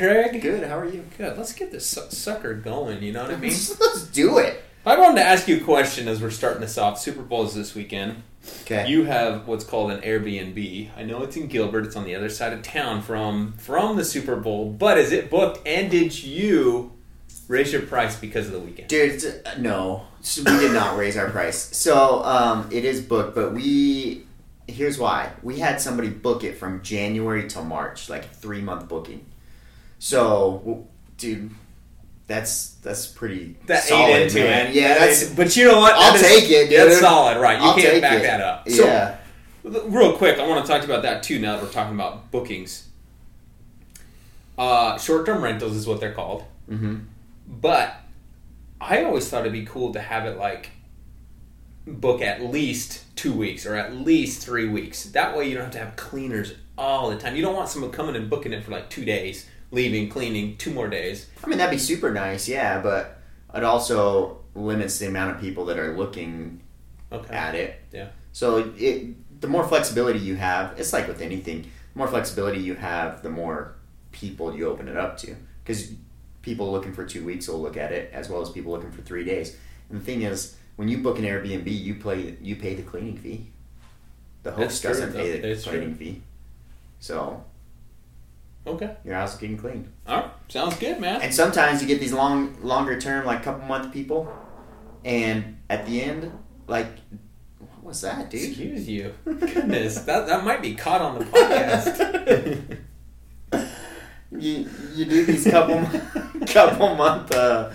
Craig? Good. How are you? Good. Let's get this su- sucker going. You know what I mean? Let's do it. I wanted to ask you a question as we're starting this off. Super Bowl is this weekend. Okay. You have what's called an Airbnb. I know it's in Gilbert. It's on the other side of town from from the Super Bowl. But is it booked? And did you raise your price because of the weekend? Dude, uh, no, we did not raise our price. So um, it is booked, but we here's why: we had somebody book it from January till March, like three month booking. So, dude, that's that's pretty That solid, ate into man. it. Yeah, that's but you know what? I'll is- take it, dude. That's solid, right? You I'll can't back it. that up. So, yeah. real quick, I want to talk to you about that too. Now that we're talking about bookings, uh, short-term rentals is what they're called. hmm But I always thought it'd be cool to have it like book at least two weeks or at least three weeks. That way you don't have to have cleaners all the time. You don't want someone coming and booking it for like two days, leaving, cleaning, two more days. I mean, that'd be super nice, yeah, but it also limits the amount of people that are looking Okay. at it. Yeah. So it, the more flexibility you have, it's like with anything. The more flexibility you have, the more people you open it up to. Because people looking for two weeks will look at it, as well as people looking for three days. And the thing is, when you book an Airbnb, you play you pay the cleaning fee. The host doesn't pay the that's true. cleaning fee. So Okay. your house is getting cleaned. All right. Sounds good, man. And sometimes you get these long, longer term, like couple month people, and at the end, like, what was that, dude? Excuse you. Goodness, that that might be caught on the podcast. you you do these couple couple month uh,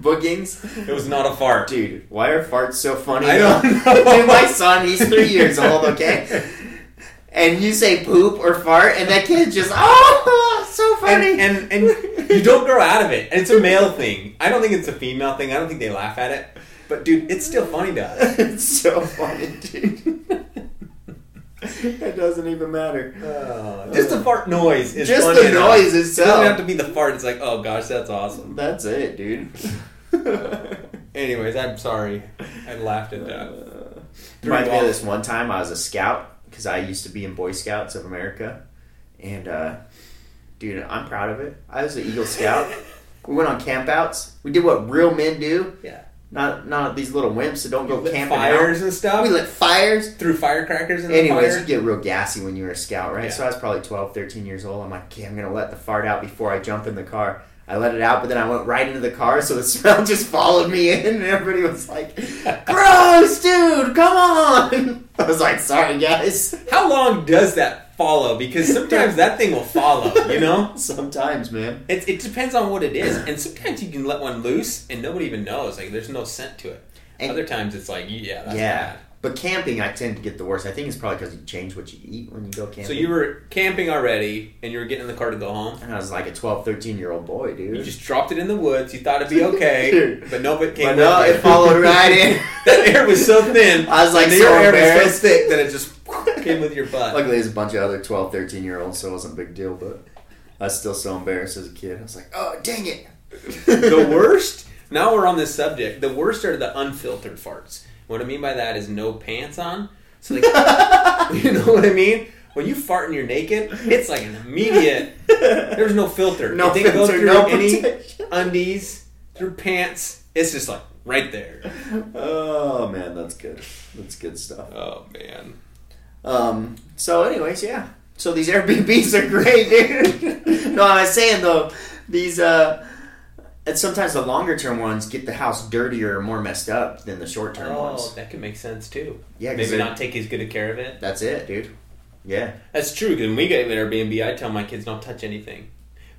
bookings, it was not a fart. dude. Why are farts so funny? I don't know. Dude, my son, he's three years old. Okay. And you say poop or fart, and that kid just oh, so funny. And, and and you don't grow out of it. And it's a male thing. I don't think it's a female thing. I don't think they laugh at it. But dude, it's still funny to us. it's so funny, dude. it doesn't even matter. Oh, uh, just the fart noise is Just funny the enough. noise It itself. doesn't have to be the fart. It's like, oh gosh, that's awesome. That's it, dude. Anyways, I'm sorry. I laughed at that. Reminds me of this one time I was a scout because I used to be in Boy Scouts of America, and uh, dude, I'm proud of it. I was an Eagle Scout. we went on campouts. We did what real men do. Yeah. Not not these little wimps that don't go Lit camping fires out. and stuff. We lit fires. threw firecrackers in Anyways, you get real gassy when you're a scout, right? Yeah. So I was probably 12, 13 years old. I'm like, okay, I'm going to let the fart out before I jump in the car. I let it out, but then I went right into the car, so the smell just followed me in, and everybody was like, gross, dude, come on. I was like, sorry, guys. How long does that follow? Because sometimes that thing will follow. You know. Sometimes, man. It, it depends on what it is, and sometimes you can let one loose and nobody even knows. Like there's no scent to it. And- Other times it's like, yeah, that's yeah. bad. But camping, I tend to get the worst. I think it's probably because you change what you eat when you go camping. So you were camping already, and you were getting in the car to go home. And I was like a 12, 13 year old boy, dude. You just dropped it in the woods. You thought it'd be okay, but no, it came. but no, it followed right in. that air was so thin. I was like so your air was so thick that it just came with your butt. Luckily, there's a bunch of other 12, 13 year olds, so it wasn't a big deal, but I was still so embarrassed as a kid. I was like, oh, dang it. the worst. Now we're on this subject. The worst are the unfiltered farts. What I mean by that is no pants on. So like, you know what I mean? When you fart and you're naked, it's like an immediate. There's no filter. No it didn't go filter, through no any protection. undies, through pants. It's just like right there. Oh, man, that's good. That's good stuff. Oh man. Um, so, anyways, yeah. So these Airbnbs are great, dude. no, I was saying, though, these, uh, and sometimes the longer term ones get the house dirtier or more messed up than the short term Oh, ones. that could make sense too. Yeah, Maybe not take as good a care of it. That's it, dude. Yeah. That's true. Because when we get an Airbnb, I tell my kids don't touch anything.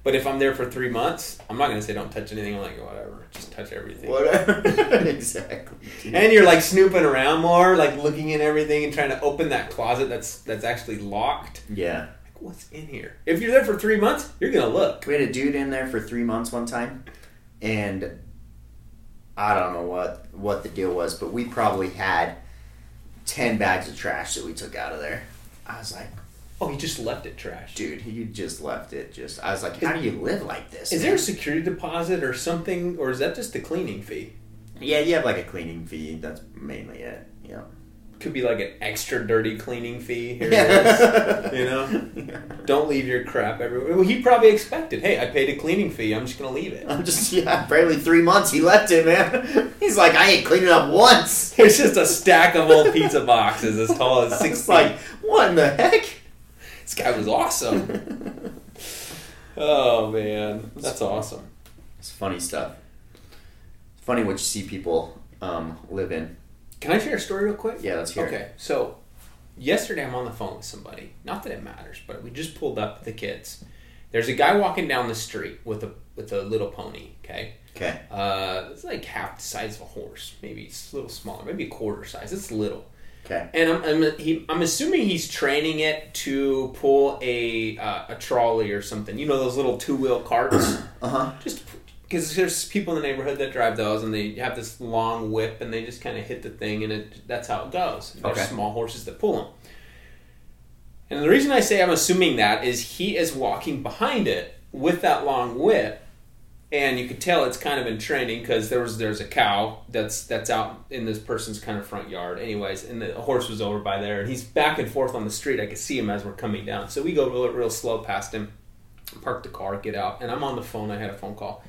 But if I'm there for three months, I'm not gonna say don't touch anything. I'm like whatever, just touch everything. Whatever. exactly. dude. And you're like snooping around more, like looking in everything and trying to open that closet that's that's actually locked. yeah. Like what's in here? If you're there for three months, you're gonna look. We had a dude in there for three months one time, and I don't know what what the deal was, but we probably had ten bags of trash that we took out of there. I was like, Oh, he just left it trash. dude, he just left it. Just I was like, how do you live like this? Is man? there a security deposit or something, or is that just the cleaning fee? Yeah, you have like a cleaning fee. That's mainly it. Yeah. Could be like an extra dirty cleaning fee. Here is. you know, don't leave your crap everywhere. Well, he probably expected, hey, I paid a cleaning fee. I'm just gonna leave it. I'm just yeah, barely three months he left it, man. He's like, I ain't cleaned it up once. There's just a stack of old pizza boxes as tall as six It's like, what in the heck? This guy was awesome. oh man, that's awesome. It's funny stuff. It's funny what you see people um, live in. Can I share a story real quick? Yeah, let's hear it. Okay, so yesterday I'm on the phone with somebody. Not that it matters, but we just pulled up with the kids. There's a guy walking down the street with a with a little pony. Okay, Okay. uh, it's like half the size of a horse. Maybe it's a little smaller. Maybe a quarter size. It's little. Okay. And I'm I'm, he, I'm assuming he's training it to pull a uh, a trolley or something. You know those little two wheel carts. Uh huh. just because there's people in the neighborhood that drive those and they have this long whip and they just kind of hit the thing and it that's how it goes. And There's Okay. small horses that pull them. And the reason I say I'm assuming that is he is walking behind it with that long whip, and you could tell it's kind of in training because there was there's a cow that's that's out in this person's kind of front yard, anyways, and the horse was over by there, and he's back and forth on the street. I could see him as we're coming down, so we go real, real slow past him, park the car, get out, and I'm on the phone. I had a phone call.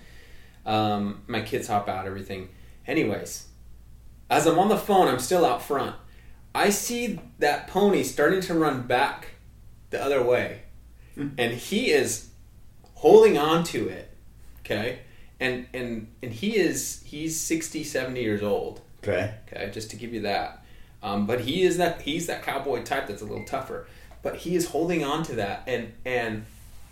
Um, my kids hop out, everything. Anyways, as I'm on the phone, I'm still out front. I see that pony starting to run back the other way, and he is holding on to it. Okay, and and and he is he's 60, 70 years old. Okay. Okay, just to give you that. Um, but he is that he's that cowboy type that's a little tougher. But he is holding on to that and and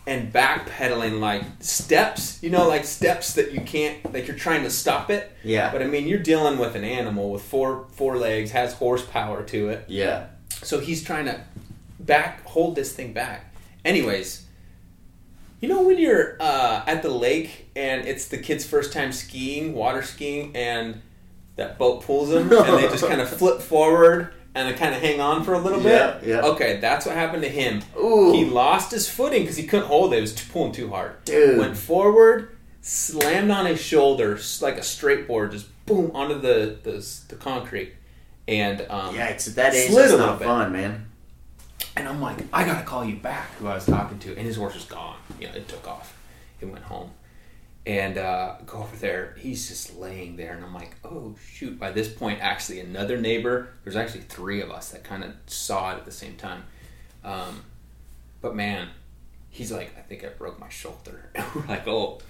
and backpedaling like steps, you know, like steps that you can't like you're trying to stop it. Yeah. But I mean, you're dealing with an animal with four four legs, has horsepower to it. Yeah. So he's trying to back hold this thing back. Anyways, you know when you're uh, at the lake and it's the kid's first time skiing, water skiing, and that boat pulls them and they just kind of flip forward and I kind of hang on for a little Yeah, bit. yeah. Okay, that's what happened to him. Ooh. He lost his footing because he couldn't hold it. It was too, pulling too hard. Dude. Went forward, slammed on his shoulder like a straight board, just boom onto the the, the concrete, and um, Yikes! At that age, that's a not little bit. fun, man. and I'm like, I gotta call you back, who I was talking to, and his horse was gone. You know, it took off. It went home. And uh, go over there. He's just laying there, and I'm like, oh shoot! By this point, actually, another neighbor. There's actually three of us that kind of saw it at the same time. Um, but man, he's like, I think I broke my shoulder. We're like, oh,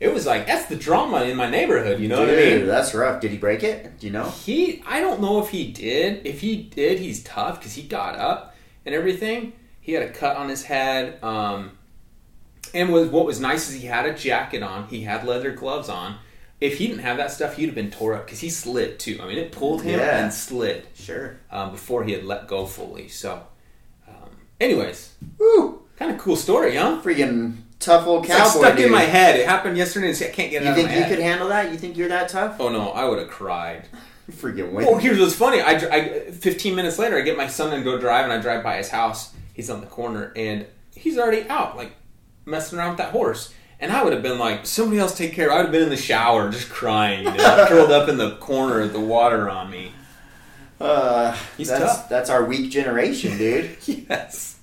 it was like that's the drama in my neighborhood. You know what I mean? that's rough. Did he break it? Do you know? He, I don't know if he did. If he did, he's tough because he got up and everything. He had a cut on his head. Um, and was, what was nice is he had a jacket on. He had leather gloves on. If he didn't have that stuff, he'd have been tore up because he slid too. I mean, it pulled him Yeah. and slid Sure. um, before he had let go fully. So, um, anyways, Woo! kind of cool story, huh? Freaking tough old It's like cowboy. stuck dude. in my head. It happened yesterday, and I can't get it You think you head. could handle that? You think you're that tough? oh no, I would have cried. Freaking win. Well, here's what's funny. I, I 15 minutes later, I get my son and go drive, and I drive by his house. He's on the corner, and he's already out, like messing around with that horse. And I would have been like, somebody else take care. I would have been in the shower, just crying, you know, curled up in the corner with the water on me. Uh, He's that's tough. that's our weak generation, dude. Yes,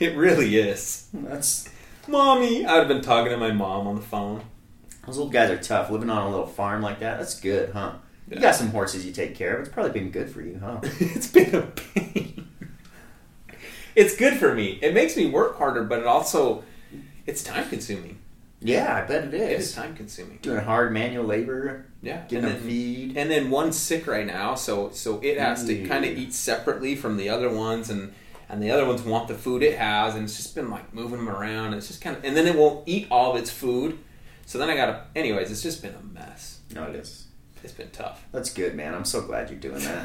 it really is. That's Mommy, I would have been talking to my mom on the phone. those old guys are tough. Living on a little farm like that, that's good, huh? You got some horses you take care of. It's probably been good for you, huh? it's been a pain. It's good for me. It makes me work harder, but it also it's time consuming. Yeah, I bet it It is is. time consuming. Doing hard manual labor, Yeah, getting and them then, feed. and then one's sick right now, so so it has to kind of eat separately from the other ones, and and the other ones want the food it has, and it's just been like moving them around. It's just kind of, and then it won't eat all of its food, so then I gotta. Anyways, it's just been a mess. No, it is. It's been tough. That's good, man. I'm so glad you're doing that.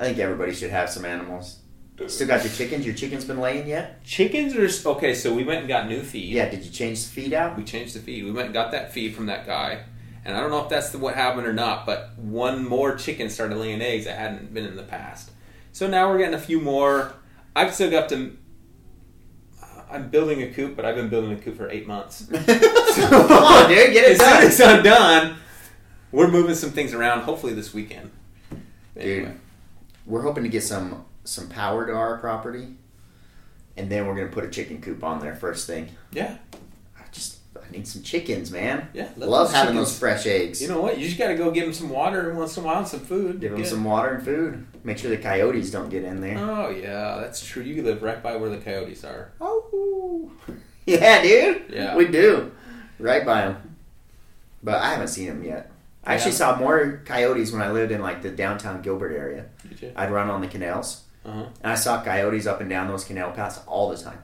I think everybody should have some animals. Still got your chickens? Your chickens been laying yet? Chickens are okay. So we went and got new feed. Yeah. Did you change the feed out? We changed the feed. We went and got that feed from that guy, and I don't know if that's the, what happened or not. But one more chicken started laying eggs that hadn't been in the past. So now we're getting a few more. I've still got to. I'm building a coop, but I've been building a coop for eight months. Come on, dude, get it as done. as I'm done, we're moving some things around. Hopefully this weekend. Dude. We're hoping to get some some power to our property, and then we're gonna put a chicken coop on there first thing. Yeah. I just I need some chickens, man. Yeah. Love having chickens- those fresh eggs. You know what? You just got to go give them some water every once in a while and some food. Give them Good. some water and food. Make sure the coyotes don't get in there. Oh yeah, that's true. You live right by where the coyotes are. Oh, yeah, dude. Yeah. we do. Right by them. But I haven't seen them yet. I actually saw more coyotes when I lived in like the downtown Gilbert area. Did you? I'd run on the canals, Uh-huh. and I saw coyotes up and down those canal paths all the time.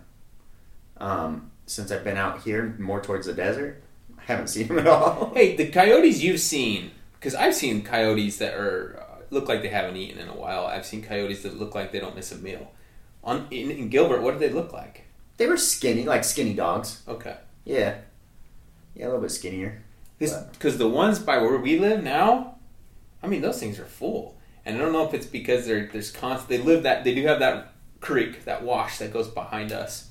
Um, since I've been out here more towards the desert, I haven't seen them at all. Hey, the coyotes you've seen, because I've seen coyotes that are uh, look like they haven't eaten in a while. I've seen coyotes that look like they don't miss a meal. On in, in Gilbert, what do they look like? They were skinny, like skinny dogs. Okay, Yeah, yeah, a little bit skinnier. Because the ones by where we live now, I mean, those things are full. And I don't know if it's because they're, there's constant. They live that they do have that creek, that wash that goes behind us,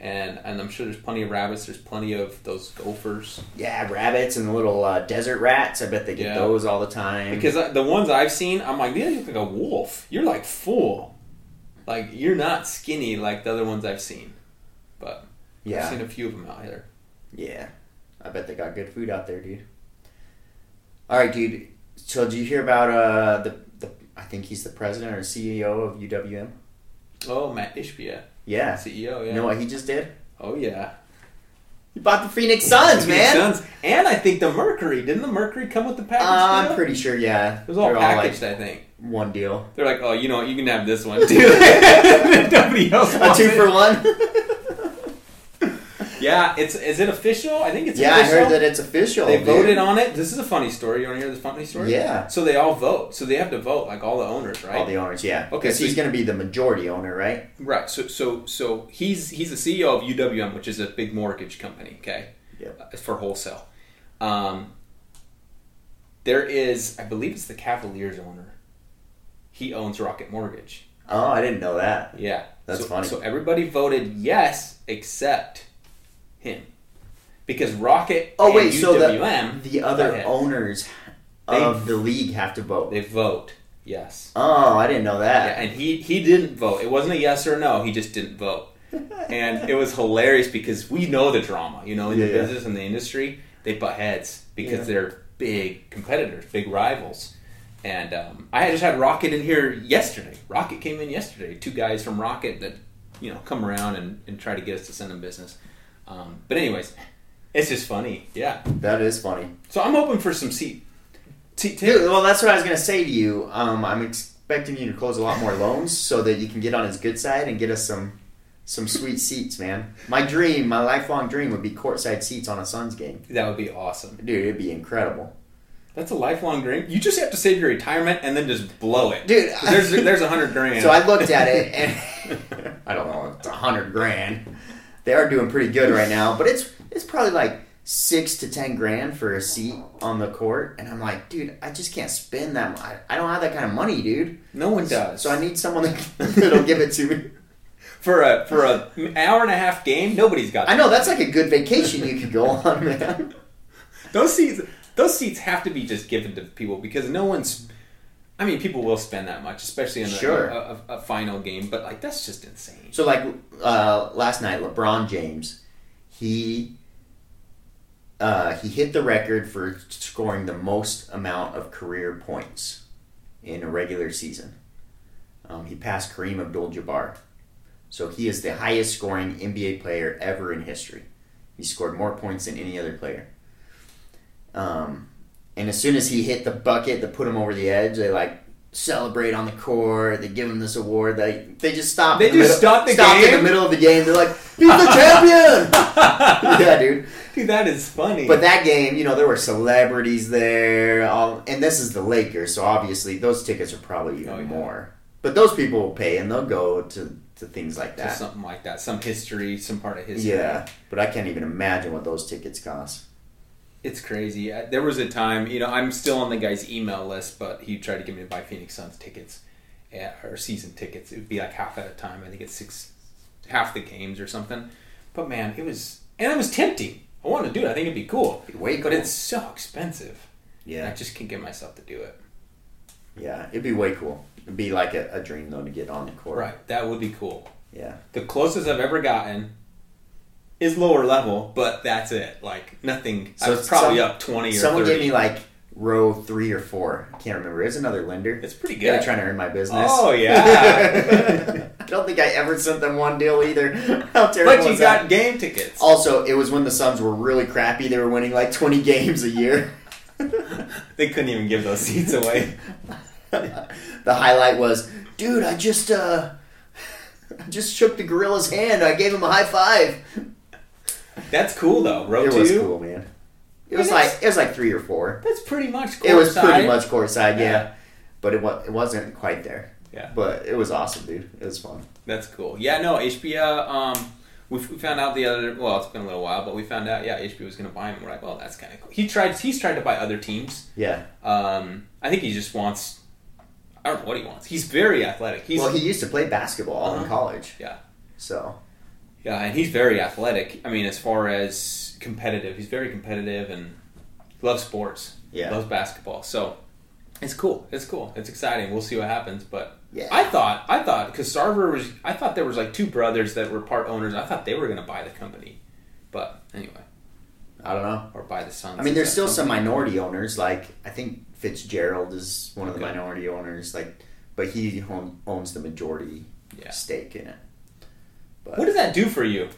and and I'm sure there's plenty of rabbits. There's plenty of those gophers. Yeah, rabbits and the little uh, desert rats. I bet they get Yeah. those all the time. Because I- the ones I've seen, I'm like, you look like a wolf. You're like full. Like you're not skinny like the other ones I've seen. But I've yeah, seen a few of them out here. yeah, I bet they got good food out there, dude. All right, dude. So did you hear about uh the? I think he's the president or CEO of UWM. Oh, Matt Ishbia, Yeah. CEO. Yeah. You know what he just did? oh yeah. He bought the Phoenix Suns, Phoenix man. Suns. And I think the Mercury. Didn't the Mercury come with the package? I'm pretty sure. Yeah, It was all They're packaged, like I think. one deal. They're like, oh, you know what? You can have this one too. Nobody else A two it. for one. Yeah, it's is it official? I think it's yeah, I heard that it's official. They dude. voted on it. This is a funny story. You want to hear this funny story? Yeah. So they all vote. So they have to vote, like all the owners, right? All the owners, yeah. Okay, so he's going to be the majority owner, right? Right. So so so he's he's the CEO of UWM, which is a big mortgage company. Okay. Yep. Uh, for wholesale. Um, there is, I believe it's the Cavaliers owner. He owns Rocket Mortgage. Oh, I didn't know that. Yeah. That's so, funny. So everybody voted yes except him. Because Rocket Oh wait, so UWM the the other owners They- of the league have to vote. they vote yes. oh, I didn't know Yeah, that. and he he didn't vote. It wasn't a yes or a no. He just didn't vote. and it was hilarious because we know the drama, you know, in the Yeah, yeah. business and the industry, they butt heads because Yeah. they're big competitors, big rivals. And um, I just had Rocket in here yesterday. Rocket came in yesterday. Two guys from Rocket that you know come around and, and try to get us to send them business. Um, but anyways, it's just funny, yeah. that is funny. So I'm hoping for some seat. seat Dude, well, that's what I was gonna say to you. Um, I'm expecting you to close a lot more loans so that you can get on his good side and get us some some sweet seats, man. My dream, my lifelong dream, would be courtside seats on a Suns game. That would be awesome. Dude, it'd be incredible. That's a lifelong dream. You just have to save your retirement and then just blow it. dude. there's there's a hundred grand. So I looked at it, and I don't know, it's a hundred grand. They are doing pretty good right now, but it's it's probably like six to ten grand for a seat on the court, and I'm like, dude, I just can't spend that. I, I don't have that kind of money, dude. no one does. So I need someone that, that'll give it to me. for a for a hour and a half game. Nobody's got. I know that's like a good vacation you could go on, man. those seats. Those seats have to be just given to people because no one's. I mean, people will spend that much, especially in a, Sure. a, a, a final game. But like, that's just insane. So like uh, last night, LeBron James, he uh, he hit the record for scoring the most amount of career points in a regular season. Um, he passed Kareem Abdul-Jabbar, so he is the highest scoring NBA player ever in history. He scored more points than any other player. Um, and as soon as he hit the bucket that put him over the edge, they like celebrate on the court. They give him this award. They they just stop. They in the just middle, stop the stop in the middle of the game. They're like, "He's the champion!" yeah, dude. Dude, that is funny. But that game, you know, there were celebrities there, all, and this is the Lakers, so obviously those tickets are probably even Oh, yeah. more. But those people will pay, and they'll go to to things like that. something like that, some history, some part of history. Yeah, but I can't even imagine what those tickets cost. It's crazy. Uh, There was a time, you know, I'm still on the guy's email list, but he tried to get me to buy Phoenix Suns tickets uh, or season tickets. It would be like half at a time. I think it's six, half the games or something. But man, it was, and it was tempting. I wanted to do it. I think it'd be cool. It'd be way But cool. it's so expensive. And I just can't get myself to do it. Yeah, it'd be way cool. It'd be like a, a dream though to get on the court. Right, that would be cool. Yeah. The closest I've ever gotten is lower level, but that's it. Like nothing. So I was probably some- up twenty or Someone thirty. gave me like row three or four. I can't remember. It's another lender. it's pretty They're good. trying to earn my business. Oh, yeah. I don't think I ever sent them one deal either. How terrible but you got that? game tickets. Also, it was when the Suns were really crappy. They were winning like 20 games a year. They couldn't even give those seats away. the highlight was, dude, I just uh, I just shook the gorilla's hand. I gave him a high five. That's cool though. Row it two. was cool, man. It was like it was like three or four. That's pretty much. It was pretty courtside. much courtside, yeah. Yeah. But it was it wasn't quite there. Yeah. But it was awesome, dude. It was fun. That's cool. Yeah, no, Ishbia. Um, we, we found out the other. Well, it's been a little while, but we found out. Yeah, Ishbia was going to buy him. We're like, well, that's kind of cool. He tried. He's tried to buy other teams. Yeah. Um, I think he just wants. I don't know what he wants. He's very athletic. He's well, he used to play basketball in Uh-huh. college. Yeah. So yeah, and he's very athletic. I mean, as far as competitive, he's very competitive and loves sports. yeah. Loves basketball. So it's cool. It's cool. It's exciting. We'll see what happens. But Yeah. I thought, I thought, because Sarver was, I thought there was like two brothers that were part owners. I thought they were going to buy the company, but anyway, I don't know. or buy the Suns. I mean, there's still that some minority owners. Like I think Fitzgerald is one of the minority owners. Like, but he owns the majority Yeah. stake in it. But What does that do for you?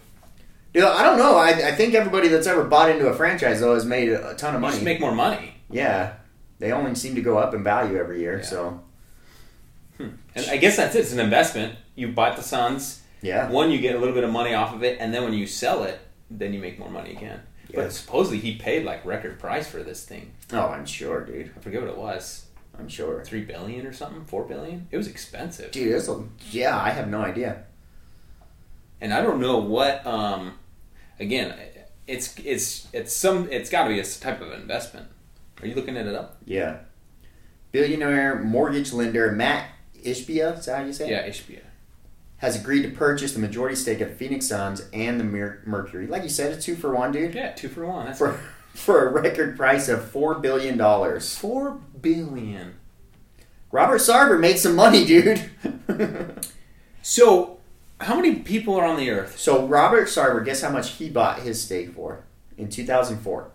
Know, I don't know. I, I think everybody that's ever bought into a franchise though has made a ton of You money. just make more money. yeah, they only seem to go up in value every year. Yeah. So hmm. And I guess that's it. It's an investment. You bought the Suns. yeah, One, you get a little bit of money off of it, and then when you sell it, then you make more money again. Yeah. But supposedly he paid like record price for this thing. oh, I'm sure, dude. I forget what it was. I'm sure, Three billion or something? Four billion? It was expensive. dude. It's a, yeah, I have no idea. And I don't know what. Um, again, it's it's it's some. It's got to be a type of investment. Are you looking at it up? Yeah, billionaire mortgage lender Matt Ishbia, is that how you say it? Yeah, Ishbia. Has agreed to purchase the majority stake of Phoenix Suns and the Mer- Mercury. Like you said, it's two for one, dude. Yeah, two for one. That's For for a record price of four billion dollars. four billion. Robert Sarver made some money, dude. So, how many people are on the earth? so Robert Sarver, guess how much he bought his stake for in 2004?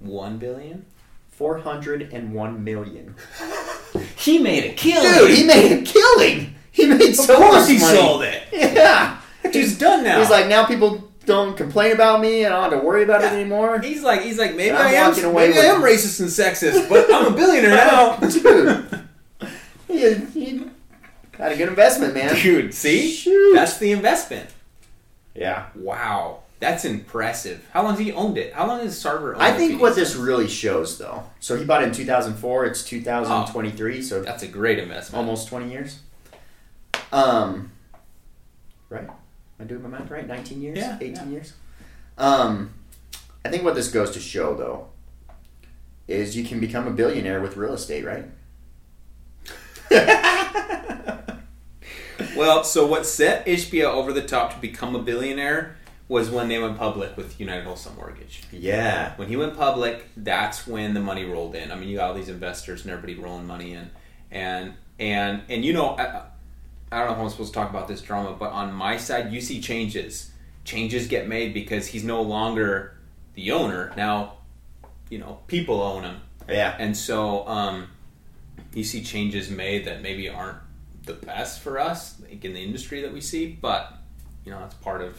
One billion. 401 million. He made a killing. Dude, he made a killing. He made of so course he money. sold it. Yeah. He's done now. He's like, now people don't complain about me and I don't have to worry about it anymore. He's like, he's like, maybe I am, maybe I am racist and sexist, but I'm a billionaire now. Dude. He, he had a good investment, man. Dude, see, Shoot. that's the investment. yeah. Wow, that's impressive. How long has he owned it? How long has Sarver owned I think what this really shows, though. So he bought it in 2004. It's 2023, so That's a great investment. almost 20 years. Um, right? Am I doing my math right? 19 years? Yeah, 18 yeah. years? Um, I think what this goes to show, though, is you can become a billionaire with real estate, right? Well, so what set Ishbia over the top to become a billionaire was when they went public with United Wholesale Mortgage. Yeah. When he went public, that's when the money rolled in. I mean, you got all these investors and everybody rolling money in, and and and you know, I, I don't know how I'm supposed to talk about this drama, but on my side, you see changes. Changes get made because he's no longer the owner now. You know, people own him, Yeah. and so um, you see changes made that maybe aren't the best for us, like in the industry that we see, but you know, that's part of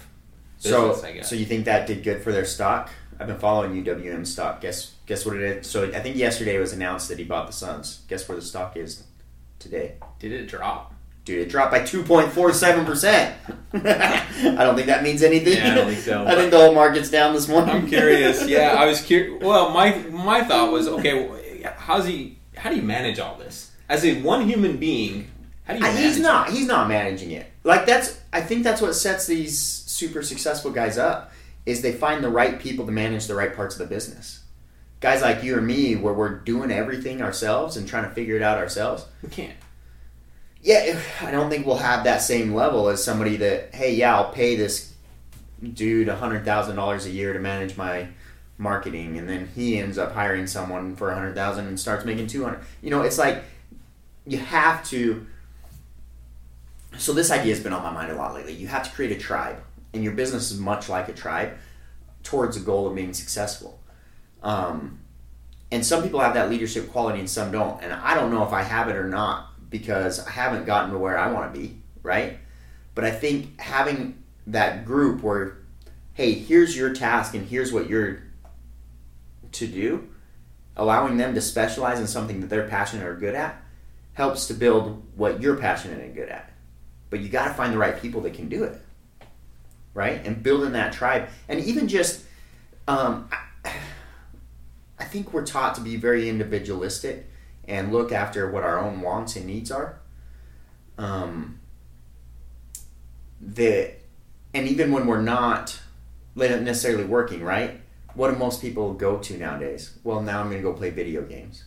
So, business, I guess. so you think that did good for their stock? I've been following UWM stock. Guess guess what it is. So I think yesterday it was announced that he bought the Suns. Guess where the stock is today? Did it drop? Dude, it dropped by two point four seven percent. I don't think that means anything. Yeah, I don't think so, I think the whole market's down this morning. I'm curious. Yeah, I was curious. Well, my my thought was, okay, how's he? How do you manage all this as a one human being? How do you? I- Manage he's it? not. He's not managing it. Like that's. I think that's what sets these super successful guys up. Is they find the right people to manage the right parts of the business. Guys like you or me, where we're doing everything ourselves and trying to figure it out ourselves. We can't. Yeah, I don't think we'll have that same level as somebody that, hey, yeah, I'll pay this dude hundred thousand dollars a year to manage my marketing, and then he ends up hiring someone for a hundred thousand and starts making two hundred. You know, it's like you have to. So this idea has been on my mind a lot lately. You have to create a tribe, and your business is much like a tribe towards a goal of being successful. Um, and some people have that leadership quality and some don't. And I don't know if I have it or not because I haven't gotten to where I want to be, right? But I think having that group where, hey, here's your task and here's what you're to do, allowing them to specialize in something that they're passionate or good at, helps to build what you're passionate and good at. But you got to find the right people that can do it, right? And building that tribe, and even just, um, I, think we're taught to be very individualistic and look after what our own wants and needs are. Um, that, and even when we're not necessarily working, right? What do most people go to nowadays? Well, now I'm going to go play video games.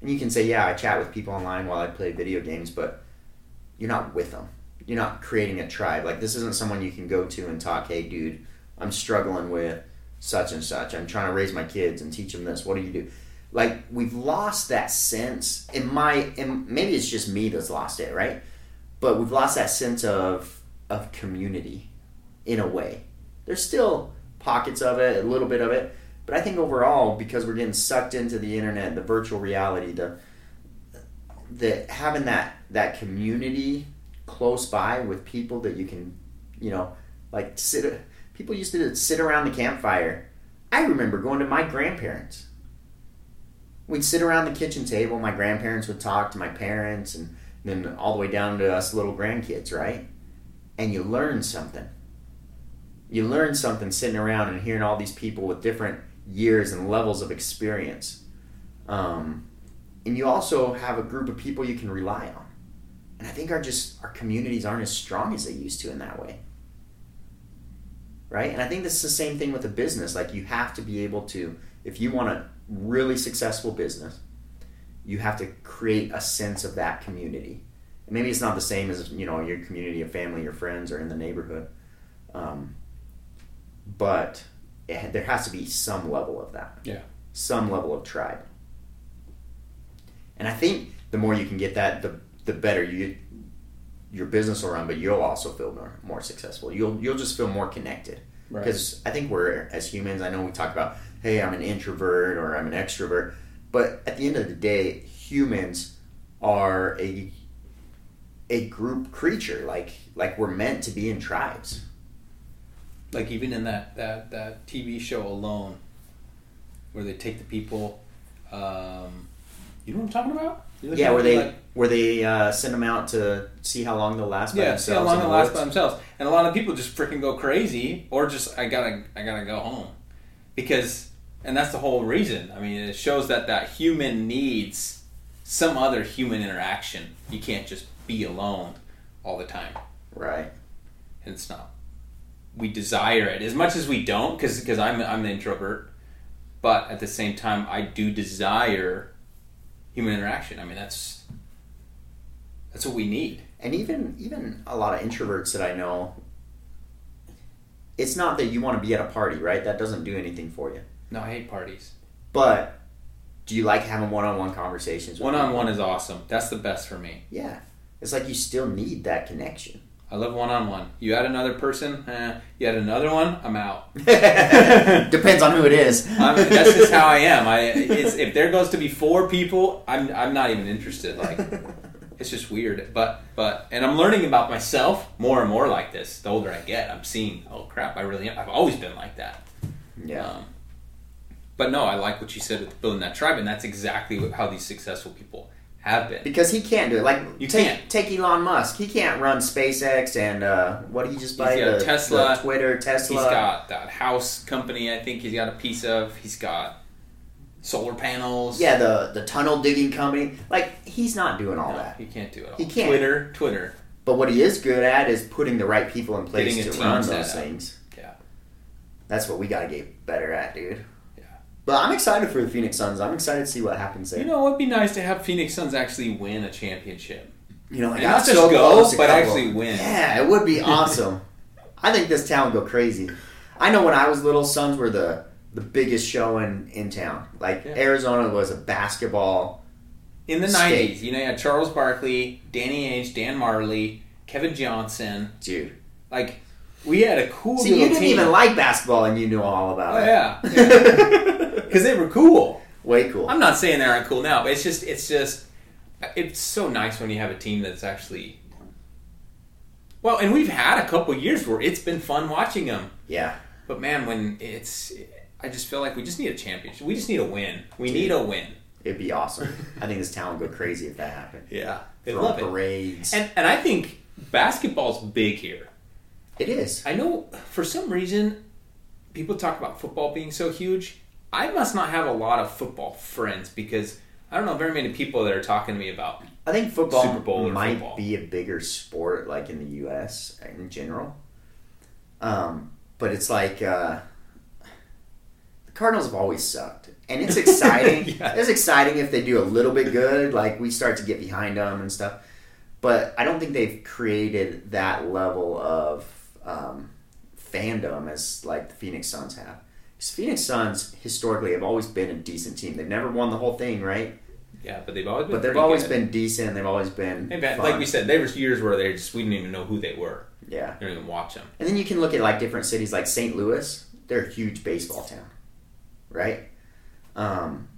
And you can say, yeah, I chat with people online while I play video games, but you're not with them. You're not creating a tribe. Like, this isn't someone you can go to and talk, hey, dude, I'm struggling with such and such. I'm trying to raise my kids and teach them this. What do you do? Like, we've lost that sense. In my, and maybe it's just me that's lost it, right? But we've lost that sense of of community in a way. There's still pockets of it, a little bit of it, but I think overall, because we're getting sucked into the internet, the virtual reality, the the having that that community close by with people that you can, you know, like sit. People used to sit around the campfire. I remember going to my grandparents. We'd sit around the kitchen table. My grandparents would talk to my parents, and then all the way down to us little grandkids, right? And you learn something. You learn something sitting around and hearing all these people with different years and levels of experience. Um, and you also have a group of people you can rely on. And I think our just our communities aren't as strong as they used to in that way. Right? And I think this is the same thing with a business. Like you have to be able to, if you want a really successful business, you have to create a sense of that community. And maybe it's not the same as you know your community of family, your friends, or in the neighborhood, um, but it, there has to be some level of that. Yeah. Some level of tribe. And I think the more you can get that, the the better you your business will run, but you'll also feel more, more successful. You'll you'll just feel more connected because right. I think we're as humans. I know we talk about, hey, I'm an introvert or I'm an extrovert, but at the end of the day, humans are a a group creature. Like like we're meant to be in tribes. Like even in that that that TV show Alone, where they take the people. Um, you know what I'm talking about? Yeah, where they like, where they uh, send them out to see how long they'll last. By yeah, see how long they'll last by themselves. And a lot of people just freaking go crazy, or just I gotta I gotta go home, because and that's the whole reason. I mean, it shows that that human needs some other human interaction. You can't just be alone all the time. Right. And it's not. We desire it as much as we don't, because because I'm I'm an introvert, but at the same time I do desire human interaction. I mean, that's that's what we need. And even even a lot of introverts that I know, it's not that you want to be at a party, right? That doesn't do anything for you. No, I hate parties. But do you like having one-on-one conversations? One-on-one is awesome. That's the best for me. Yeah, it's like you still need that connection. I love one-on-one. You add another person, eh, you add another one, I'm out. Depends on who it is. That's just how I am. I if there goes to be four people, I'm I'm not even interested. Like it's just weird. But but and I'm learning about myself more and more like this. The older I get, I'm seeing, oh crap, I really am. I've always been like that. Yeah. Um, but no, I like what you said with building that tribe, and that's exactly how these successful people have been. Because he can't do it. Like you take, can't take Elon Musk. He can't run SpaceX and uh, what did he just buy? The, Tesla, the Twitter, Tesla. He's got that house company. I think he's got a piece of. He's got solar panels. Yeah, the the tunnel digging company. Like he's not doing all no, that. He can't do it. All. He can't. Twitter, Twitter. But what he is good at is putting the right people in place to run those things. Yeah, that's what we got to get better at, dude. Yeah. But I'm excited for the Phoenix Suns. I'm excited to see what happens there. You know, it'd be nice to have Phoenix Suns actually win a championship. You know, like not just so go, but actually win. Yeah, it would be awesome. I think this town would go crazy. I know when I was little, Suns were the the biggest show in, in town. Like Yeah. Arizona was a basketball. In the State. 90s, you know, you had Charles Barkley, Danny Ainge, Dan Majerle, Kevin Johnson. Dude. Like, we had a cool See, you didn't team. even like basketball and you knew all about Oh, it. yeah. Because they were cool. Way cool. I'm not saying they aren't cool now, but it's just, it's just, it's so nice when you have a team that's actually. Well, and we've had a couple years where it's been fun watching them. yeah. But man, when it's, I just feel like we just need a championship. We just need a win. We need a win. It'd be awesome. I think this town would go crazy if that happened. Yeah, they love it. parades. And and I think basketball's big here. it is. I know for some reason people talk about football being so huge. I must not have a lot of football friends because I don't know very many people that are talking to me about. I think football Super Bowl might football. be a bigger sport, like in the U.S. in general. Um, but it's like uh, Cardinals have always sucked, and it's exciting. Yeah. It's exciting if they do a little bit good, like we start to get behind them and stuff. But I don't think they've created that level of um, fandom as like the Phoenix Suns have. Because Phoenix Suns historically have always been a decent team. They've never won the whole thing, right? Yeah, but they've always been. But they've always good. been decent. They've always been They've had- fun. like we said, there was years where they just we didn't even know who they were. yeah. We didn't even watch them. And then you can look at like different cities, like St. Louis. They're a huge baseball town, right? Um,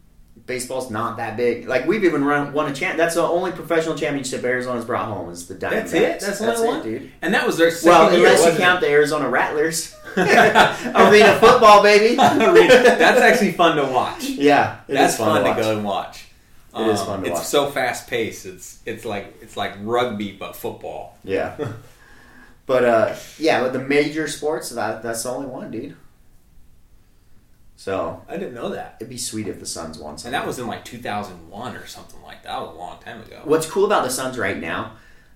baseball's not that big. Like we've even run won a champ. That's the only professional championship Arizona's brought home is the Diamondbacks. That's it. That's the only it, one? dude. And that was their second Well, year. unless you wasn't count it? the Arizona Rattlers, arena football, baby. That's actually fun to watch. yeah, it That's is fun, to, watch. go and watch. Um, It is fun to it's watch. so fast paced. It's it's like it's like rugby but football. Yeah. But uh, yeah, but the major sports that that's the only one, dude. So I didn't know that. it'd be sweet if the Suns won And that was in like 2001 or something like that. That was a long time ago. What's cool about the Suns right now,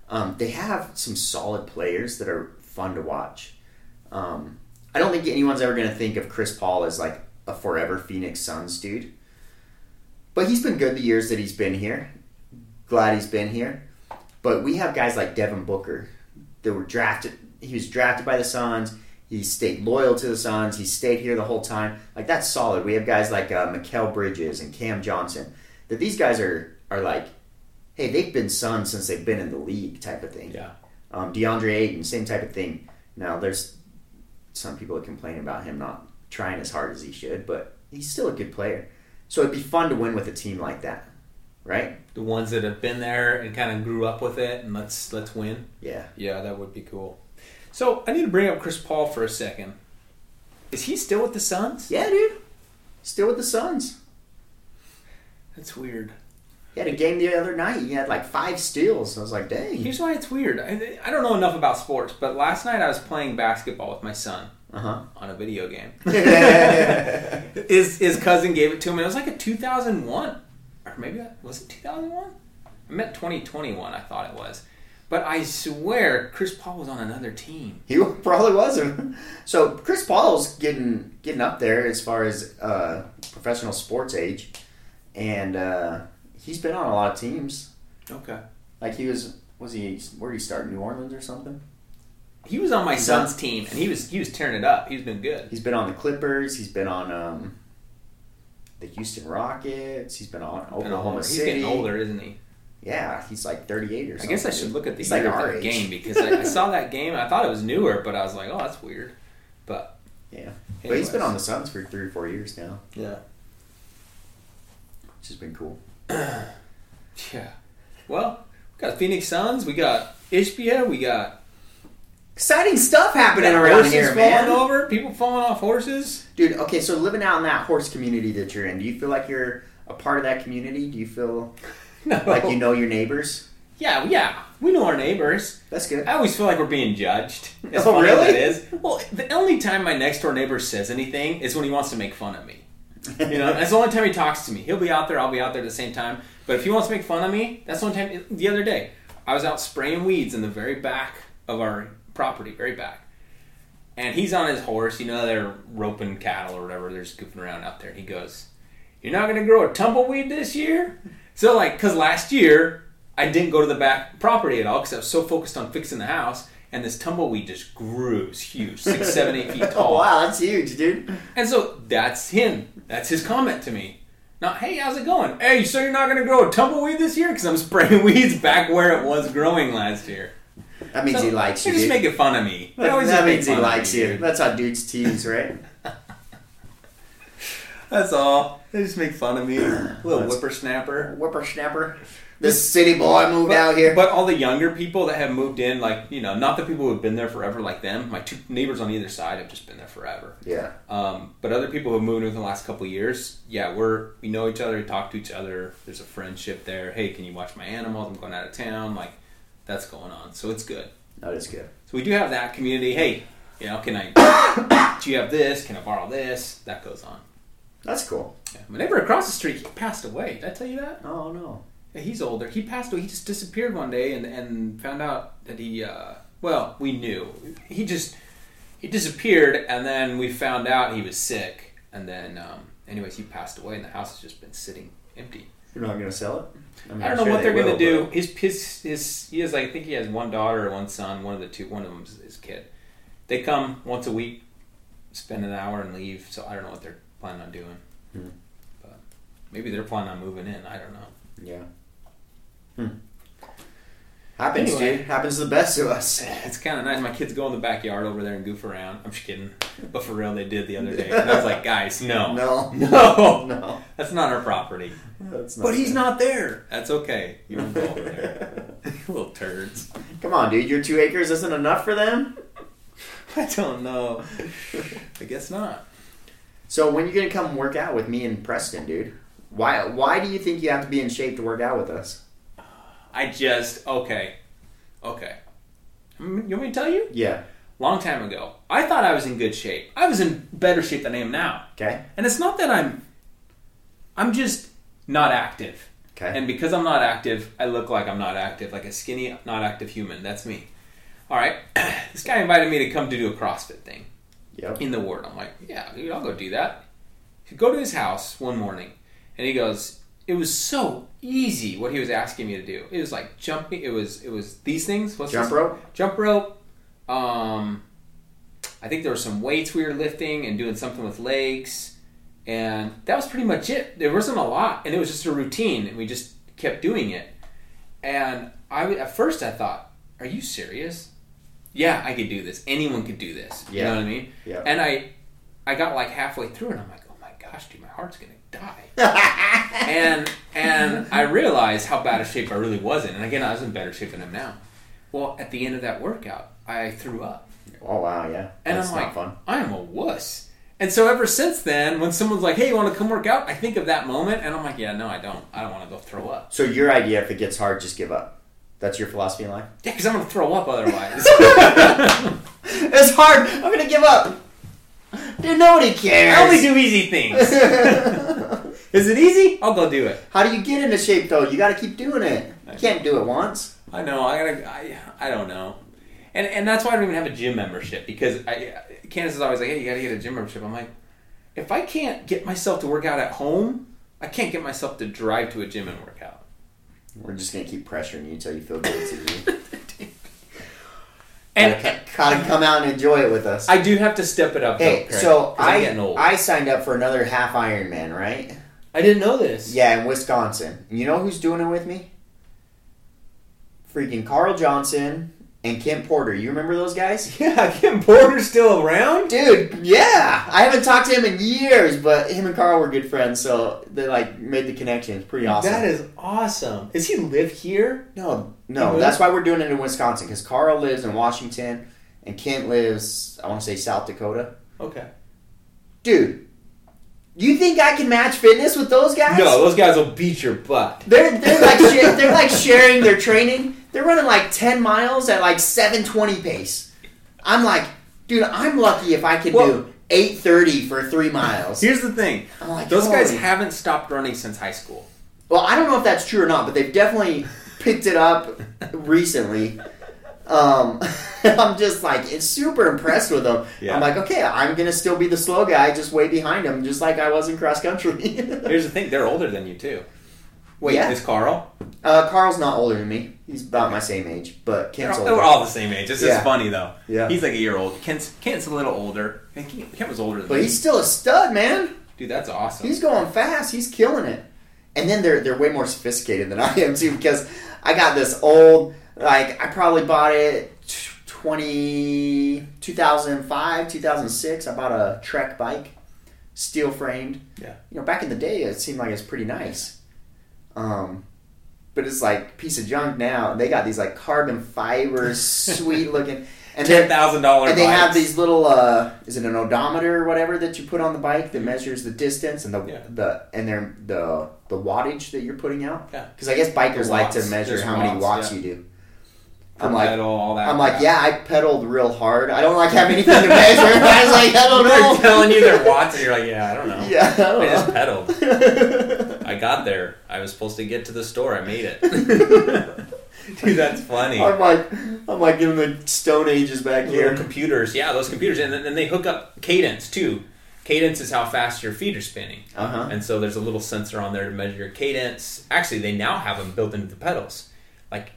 um, they have some solid players that are fun to watch. Um, I don't think anyone's ever going to think of Chris Paul as like a forever Phoenix Suns dude. But he's been good the years that he's been here. Glad he's been here. But we have guys like Devin Booker that were drafted. He was drafted by the Suns. He stayed loyal to the Suns. He stayed here the whole time. Like that's solid. We have guys like uh, Mikal Bridges and Cam Johnson. That these guys are are like, hey, they've been Suns since they've been in the league, type of thing. Yeah. Um, DeAndre Ayton, same type of thing. Now there's some people that complain about him not trying as hard as he should, but he's still a good player. So it'd be fun to win with a team like that, right? The ones that have been there and kind of grew up with it, and let's let's win. Yeah. Yeah, that would be cool. So I need to bring up Chris Paul for a second. Is he still with the Suns? Yeah, dude. Still with the Suns. That's weird. He had a game the other night. He had like five steals. I was like, dang. Here's why it's weird. I, I don't know enough about sports, but last night I was playing basketball with my son Uh on a video game. his his cousin gave it to him. and It was like a 2001, or maybe that was it 2001. I meant 2021. I thought it was, but I swear Chris Paul was on another team. he probably wasn't. So Chris Paul's getting getting up there as far as uh, professional sports age, and uh, he's been on a lot of teams. Okay. Like he was, was he? Where did he start? New Orleans or something? He was on my He's son's on- team, and he was he was tearing it up. He's been good. He's been on the Clippers. He's been on um, the Houston Rockets. He's been on Been Oklahoma older. He's getting older, isn't he? Yeah, he's like 38 or something. I guess I should look at the He's year like of that game because I, I saw that game. I thought it was newer, but I was like, oh, that's weird. But Yeah, but he's been on the Suns for three or four years now, yeah, which has been cool. yeah. Well, we got Phoenix Suns. We got Ishbia. We got Exciting stuff happening around horses here, falling over. People falling off horses. Dude, okay, so living out in that horse community that you're in, do you feel like you're a part of that community? Do you feel No, like you know your neighbors? Yeah, yeah. We know our neighbors. That's good. I always feel like we're being judged. As Oh, funny as really? it is. Well, the only time my next door neighbor says anything is when he wants to make fun of me. You know, that's the only time he talks to me. He'll be out there, I'll be out there at the same time. But if he wants to make fun of me, that's the only time. The other day, I was out spraying weeds in the very back of our property, very back. And he's on his horse, you know, they're roping cattle or whatever, they're just goofing around out there. And He goes, You're not going to grow a tumbleweed this year? So, like, because last year, I didn't go to the back property at all because I was so focused on fixing the house. and this tumbleweed just grew. It's huge, six, seven, eight feet oh, tall. Oh wow, that's huge, dude. And so that's him. That's his comment to me. Not, hey, how's it going? Hey, so you're not going to grow a tumbleweed this year? Because I'm spraying weeds back where it was growing last year. That means So, he likes you. They're just dude. making fun of me. That that means he likes you. That's how dudes tease, right? That's all. They just make fun of me. Little That's- whippersnapper. Whippersnapper. This city boy moved But, out here. but all the younger people that have moved in, like, you know, not the people who have been there forever like them. My two neighbors on either side have just been there forever. yeah. Um, but other people who have moved in the last couple of years, yeah, we're we know each other, we talk to each other. There's a friendship there. Hey, can you watch my animals? I'm going out of town. Like, that's going on. So it's good. That is good. So we do have that community. Hey, you know, can I? do you have this? Can I borrow this? That goes on. That's cool. Yeah. My neighbor across the street, he passed away. Did I tell you that? Oh no. Yeah, he's older. He passed away. He just disappeared one day, and and found out that he. Uh, well, we knew he just he disappeared, and then we found out he was sick, and then um, anyways, he passed away, and the house has just been sitting empty. You're not gonna sell it? mean, I don't I'm know sure what they they're gonna do. but- His his his he has like I think he has one daughter or one son. One of the two. One of them's his kid. They come once a week, spend an hour, and leave. So I don't know what they're planning on doing. Hmm. But maybe they're planning on moving in. I don't know. Yeah. Hmm. Happens, Anyway. dude. Happens to the best of us. It's kind of nice. My kids go in the backyard over there and goof around. I'm just kidding, but for real, they did the other day. And I was like, guys, no, No. no, No. that's not our property. That's not But he's not there. That's okay. You don't go over there, little turds. Come on, dude. Your two acres isn't enough for them? I don't know. I guess not. So when you gonna come work out with me and Preston, dude? Why why do you think you have to be in shape to work out with us? I just okay, okay. Mm, You want me to tell you? Yeah. Long time ago, I thought I was in good shape. I was in better shape than I am now. Okay. And it's not that I'm I'm just not active. Okay. And because I'm not active, I look like I'm not active, like a skinny, not active human. That's me. All right. this guy invited me to come to do a CrossFit thing yep. in the Word. I'm like, yeah, dude, I'll go do that. Go to his house one morning, and he goes, it was so easy what he was asking me to do. It was like jumping. It was it was these things. What's Jump this? rope? Jump rope. Um, I think there were some weights we were lifting and doing something with legs, and that was pretty much it. There wasn't a lot, and it was just a routine, and we just kept doing it. And I at first I thought, "Are you serious? Yeah, I could do this. Anyone could do this. You Yeah. know what I mean?" Yeah. And I, I got like halfway through, and I'm like, "Oh my gosh, dude, my heart's gonna die." and and I realized how bad a shape I really was in. And again, I was in better shape than I'm now. Well, at the end of that workout, I threw up, oh wow, yeah. and That's I'm not like, fun. I am a wuss. And so ever since then, when someone's like, "Hey, you want to come work out?" I think of that moment, and I'm like, "Yeah, no, I don't. I don't want to go throw up. So your idea, if it gets hard, just give up. That's your philosophy in life? Yeah, because I'm gonna throw up otherwise." it's hard. I'm gonna give up. Dude, nobody cares. I only do easy things. Is it easy? I'll go do it. How do you get into shape though? You got to keep doing it. You can't do it once. I know. I gotta. I, I don't know. And and that's why I don't even have a gym membership because I Candace is always like, "Hey, you gotta get a gym membership." I'm like, if I can't get myself to work out at home, I can't get myself to drive to a gym and work out. We're just gonna keep pressuring you until you feel good. It's easy. and gotta, gotta come out and enjoy it with us. I do have to step it up. hey, though, Craig, so 'cause I'm I getting old. I signed up for another half Ironman, right? I didn't know this. Yeah, in Wisconsin. You know who's doing it with me? Freaking Carl Johnson and Kent Porter. You remember those guys? Yeah, Kim Porter's still around. Dude, yeah. I haven't talked to him in years, but him and Carl were good friends, so they like made the connection. It's pretty awesome. That is awesome. Does he live here? no, no. moved? That's why we're doing it in Wisconsin because Carl lives in Washington and Kent lives, I want to say South Dakota. Okay. Dude, you think I can match fitness with those guys? No, those guys will beat your butt. They're they're like they're like sharing their training. They're running like ten miles at like seven twenty pace. I'm like, dude, I'm lucky if I could Well- do eight thirty for three miles. Here's the thing. I'm like, Those guys haven't stopped running since high school. Well, I don't know if that's true or not, but they've definitely picked it up recently. Um, I'm just like, it's super impressed with them. Yeah. I'm like, okay, I'm gonna still be the slow guy, just way behind them, just like I was in cross country. Here's the thing, they're older than you too. Wait, Yeah. is Carl? Uh, Carl's not older than me. He's about my same age, but They're Kent's all, older. they're all the same age. It's Yeah. just funny though. Yeah. He's like a year old. Kent's Kent's a little older. Kent Kent was older than But me. he's still a stud, man. Dude, that's awesome. He's going fast. He's killing it. And then they're they're way more sophisticated than I am too because I got this old like I probably bought it t- 20 2005, 2006. I bought a Trek bike, steel framed. Yeah. You know, back in the day it seemed like it's pretty nice. Um but it's like piece of junk now. They got these like carbon fiber sweet looking and Ten thousand dollar. and they have these little uh is it an odometer or whatever that you put on the bike that measures the distance and the Yeah. the and they're the the wattage that you're putting out Yeah. because i guess bikers The like to measure There's how many watts, watts yeah. you do i'm like pedal, i'm like yeah i pedaled real hard i don't like have anything to measure i was like i don't know. They're telling you they're watts, and you're like, yeah, I don't know. yeah i don't I just pedaled. Got there. I was supposed to get to the store. I made it. Dude, that's funny. i'm like i'm like in the stone ages back Little here computers, yeah, those computers, and then they hook up cadence too. Cadence is how fast your feet are spinning, uh-huh and so there's a little sensor on there to measure your cadence. Actually, they now have them built into the pedals. Like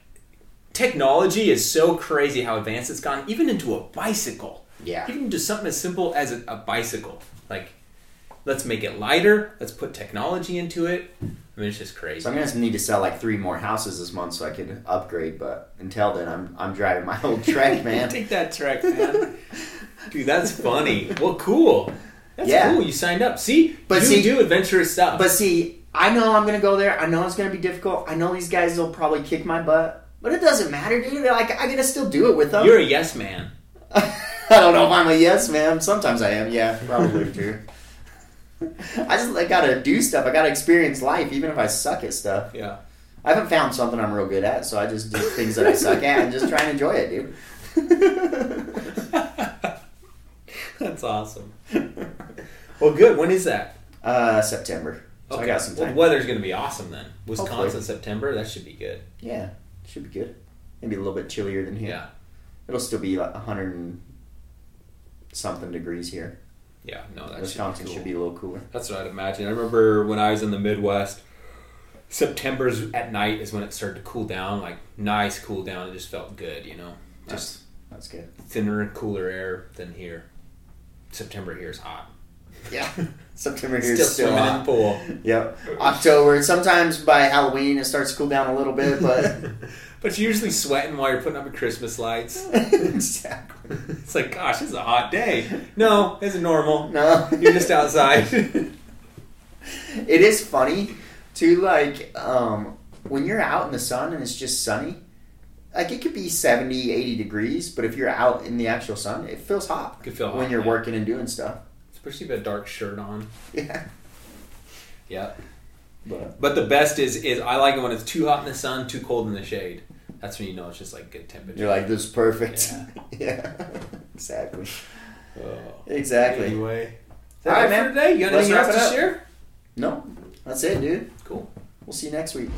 technology is so crazy how advanced it's gone, even into a bicycle. yeah Even to something as simple as a, a bicycle. Like, let's make it lighter. Let's put technology into it. I mean, it's just crazy. so I'm gonna need to sell like three more houses this month so I can upgrade. But until then, I'm I'm driving my old Trek, man. Take that trek, man. Dude, that's funny. Well, cool. That's Yeah. cool. You signed up. See, But you see- do adventurous stuff. But see, I know I'm gonna go there. I know it's gonna be difficult. I know these guys will probably kick my butt, but it doesn't matter, dude. Like I gotta still do it with them. you're a yes man. I don't know if I'm a yes man. Sometimes I am. Yeah, probably true. I just like, gotta do stuff. I gotta experience life, even if I suck at stuff. Yeah. I haven't found something I'm real good at, so I just do things that I suck at and just try and enjoy it, dude. that's awesome. Well, good. When is that? uh, September. So I got some Well, time. the weather's going to be awesome then. Wisconsin, Hopefully. September. That should be good. Yeah, should be good. Maybe a little bit chillier than here. Yeah. It'll still be like 100 and something degrees here. Yeah. No, that Wisconsin should should be, be, a little cooler. That's what I'd imagine. I remember when I was in the Midwest. September's at night is when it started to cool down, like nice cool down. It just felt good, you know. Just That's good. thinner, cooler air than here. September here is hot. Yeah. September here Still is still swimming in pool. Yep. October. Sometimes by Halloween it starts to cool down a little bit, but but you're usually sweating while you're putting up your Christmas lights. exactly. It's like, gosh, this is a hot day. No, this is normal. No, You're just outside. it is funny to Like um, when you're out in the sun and it's just sunny, like it could be 70, 80 degrees, but if you're out in the actual sun, it feels hot Could feel hot, when you're yeah. working and doing stuff. Especially if you have a dark shirt on. Yeah. Yeah. But But the best is is I like it when it's too hot in the sun, too cold in the shade. That's when you know it's just like good temperature. you're like, this is perfect. Yeah. Yeah. exactly. Oh. Exactly. Anyway. Is All that right, it man. for today? You got Let's anything wrap else it to up. share? No, that's it, dude. Cool. We'll see you next week.